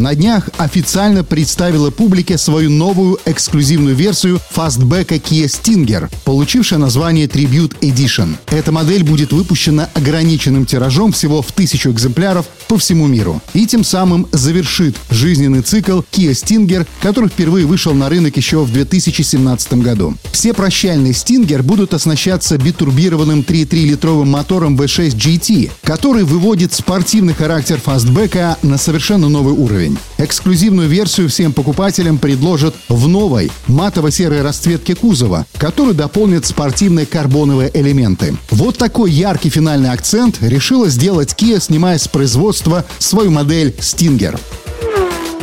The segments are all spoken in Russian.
на днях официально представила публике свою новую эксклюзивную версию фастбека Kia Stinger, получившая название Tribute Edition. Эта модель будет выпущена ограниченным тиражом всего в тысячу экземпляров по всему миру и тем самым завершит жизненный цикл Kia Stinger, который впервые вышел на рынок еще в 2017 году. Все прощальные Stinger будут оснащаться битурбированным 3,3-литровым мотором V6 GT, который выводит спортивный характер фастбека на совершенно новый уровень. Эксклюзивную версию всем покупателям предложат в новой матово-серой расцветке кузова, который дополнит спортивные карбоновые элементы. Вот такой яркий финальный акцент решила сделать Kia, снимая с производства свою модель Stinger.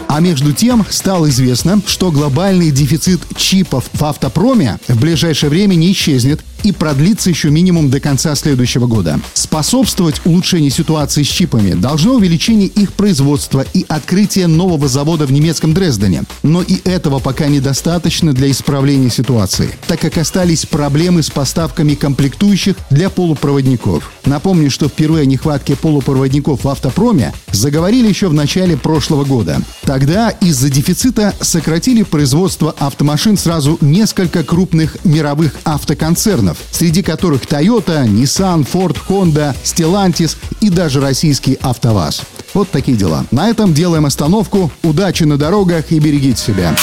А между тем стало известно, что глобальный дефицит чипов в автопроме в ближайшее время не исчезнет и продлится еще минимум до конца следующего года. Способствовать улучшению ситуации с чипами должно увеличение их производства и открытие нового завода в немецком Дрездене. Но и этого пока недостаточно для исправления ситуации, так как остались проблемы с поставками комплектующих для полупроводников. Напомню, что впервые о нехватке полупроводников в автопроме заговорили еще в начале прошлого года. Тогда из-за дефицита сократили производство автомашин сразу несколько крупных мировых автоконцернов, среди которых Toyota, Nissan, Ford, Honda, Stellantis и даже российский АвтоВАЗ. Вот такие дела. На этом делаем остановку. Удачи на дорогах и берегите себя.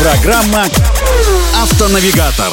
Программа «Автонавигатор».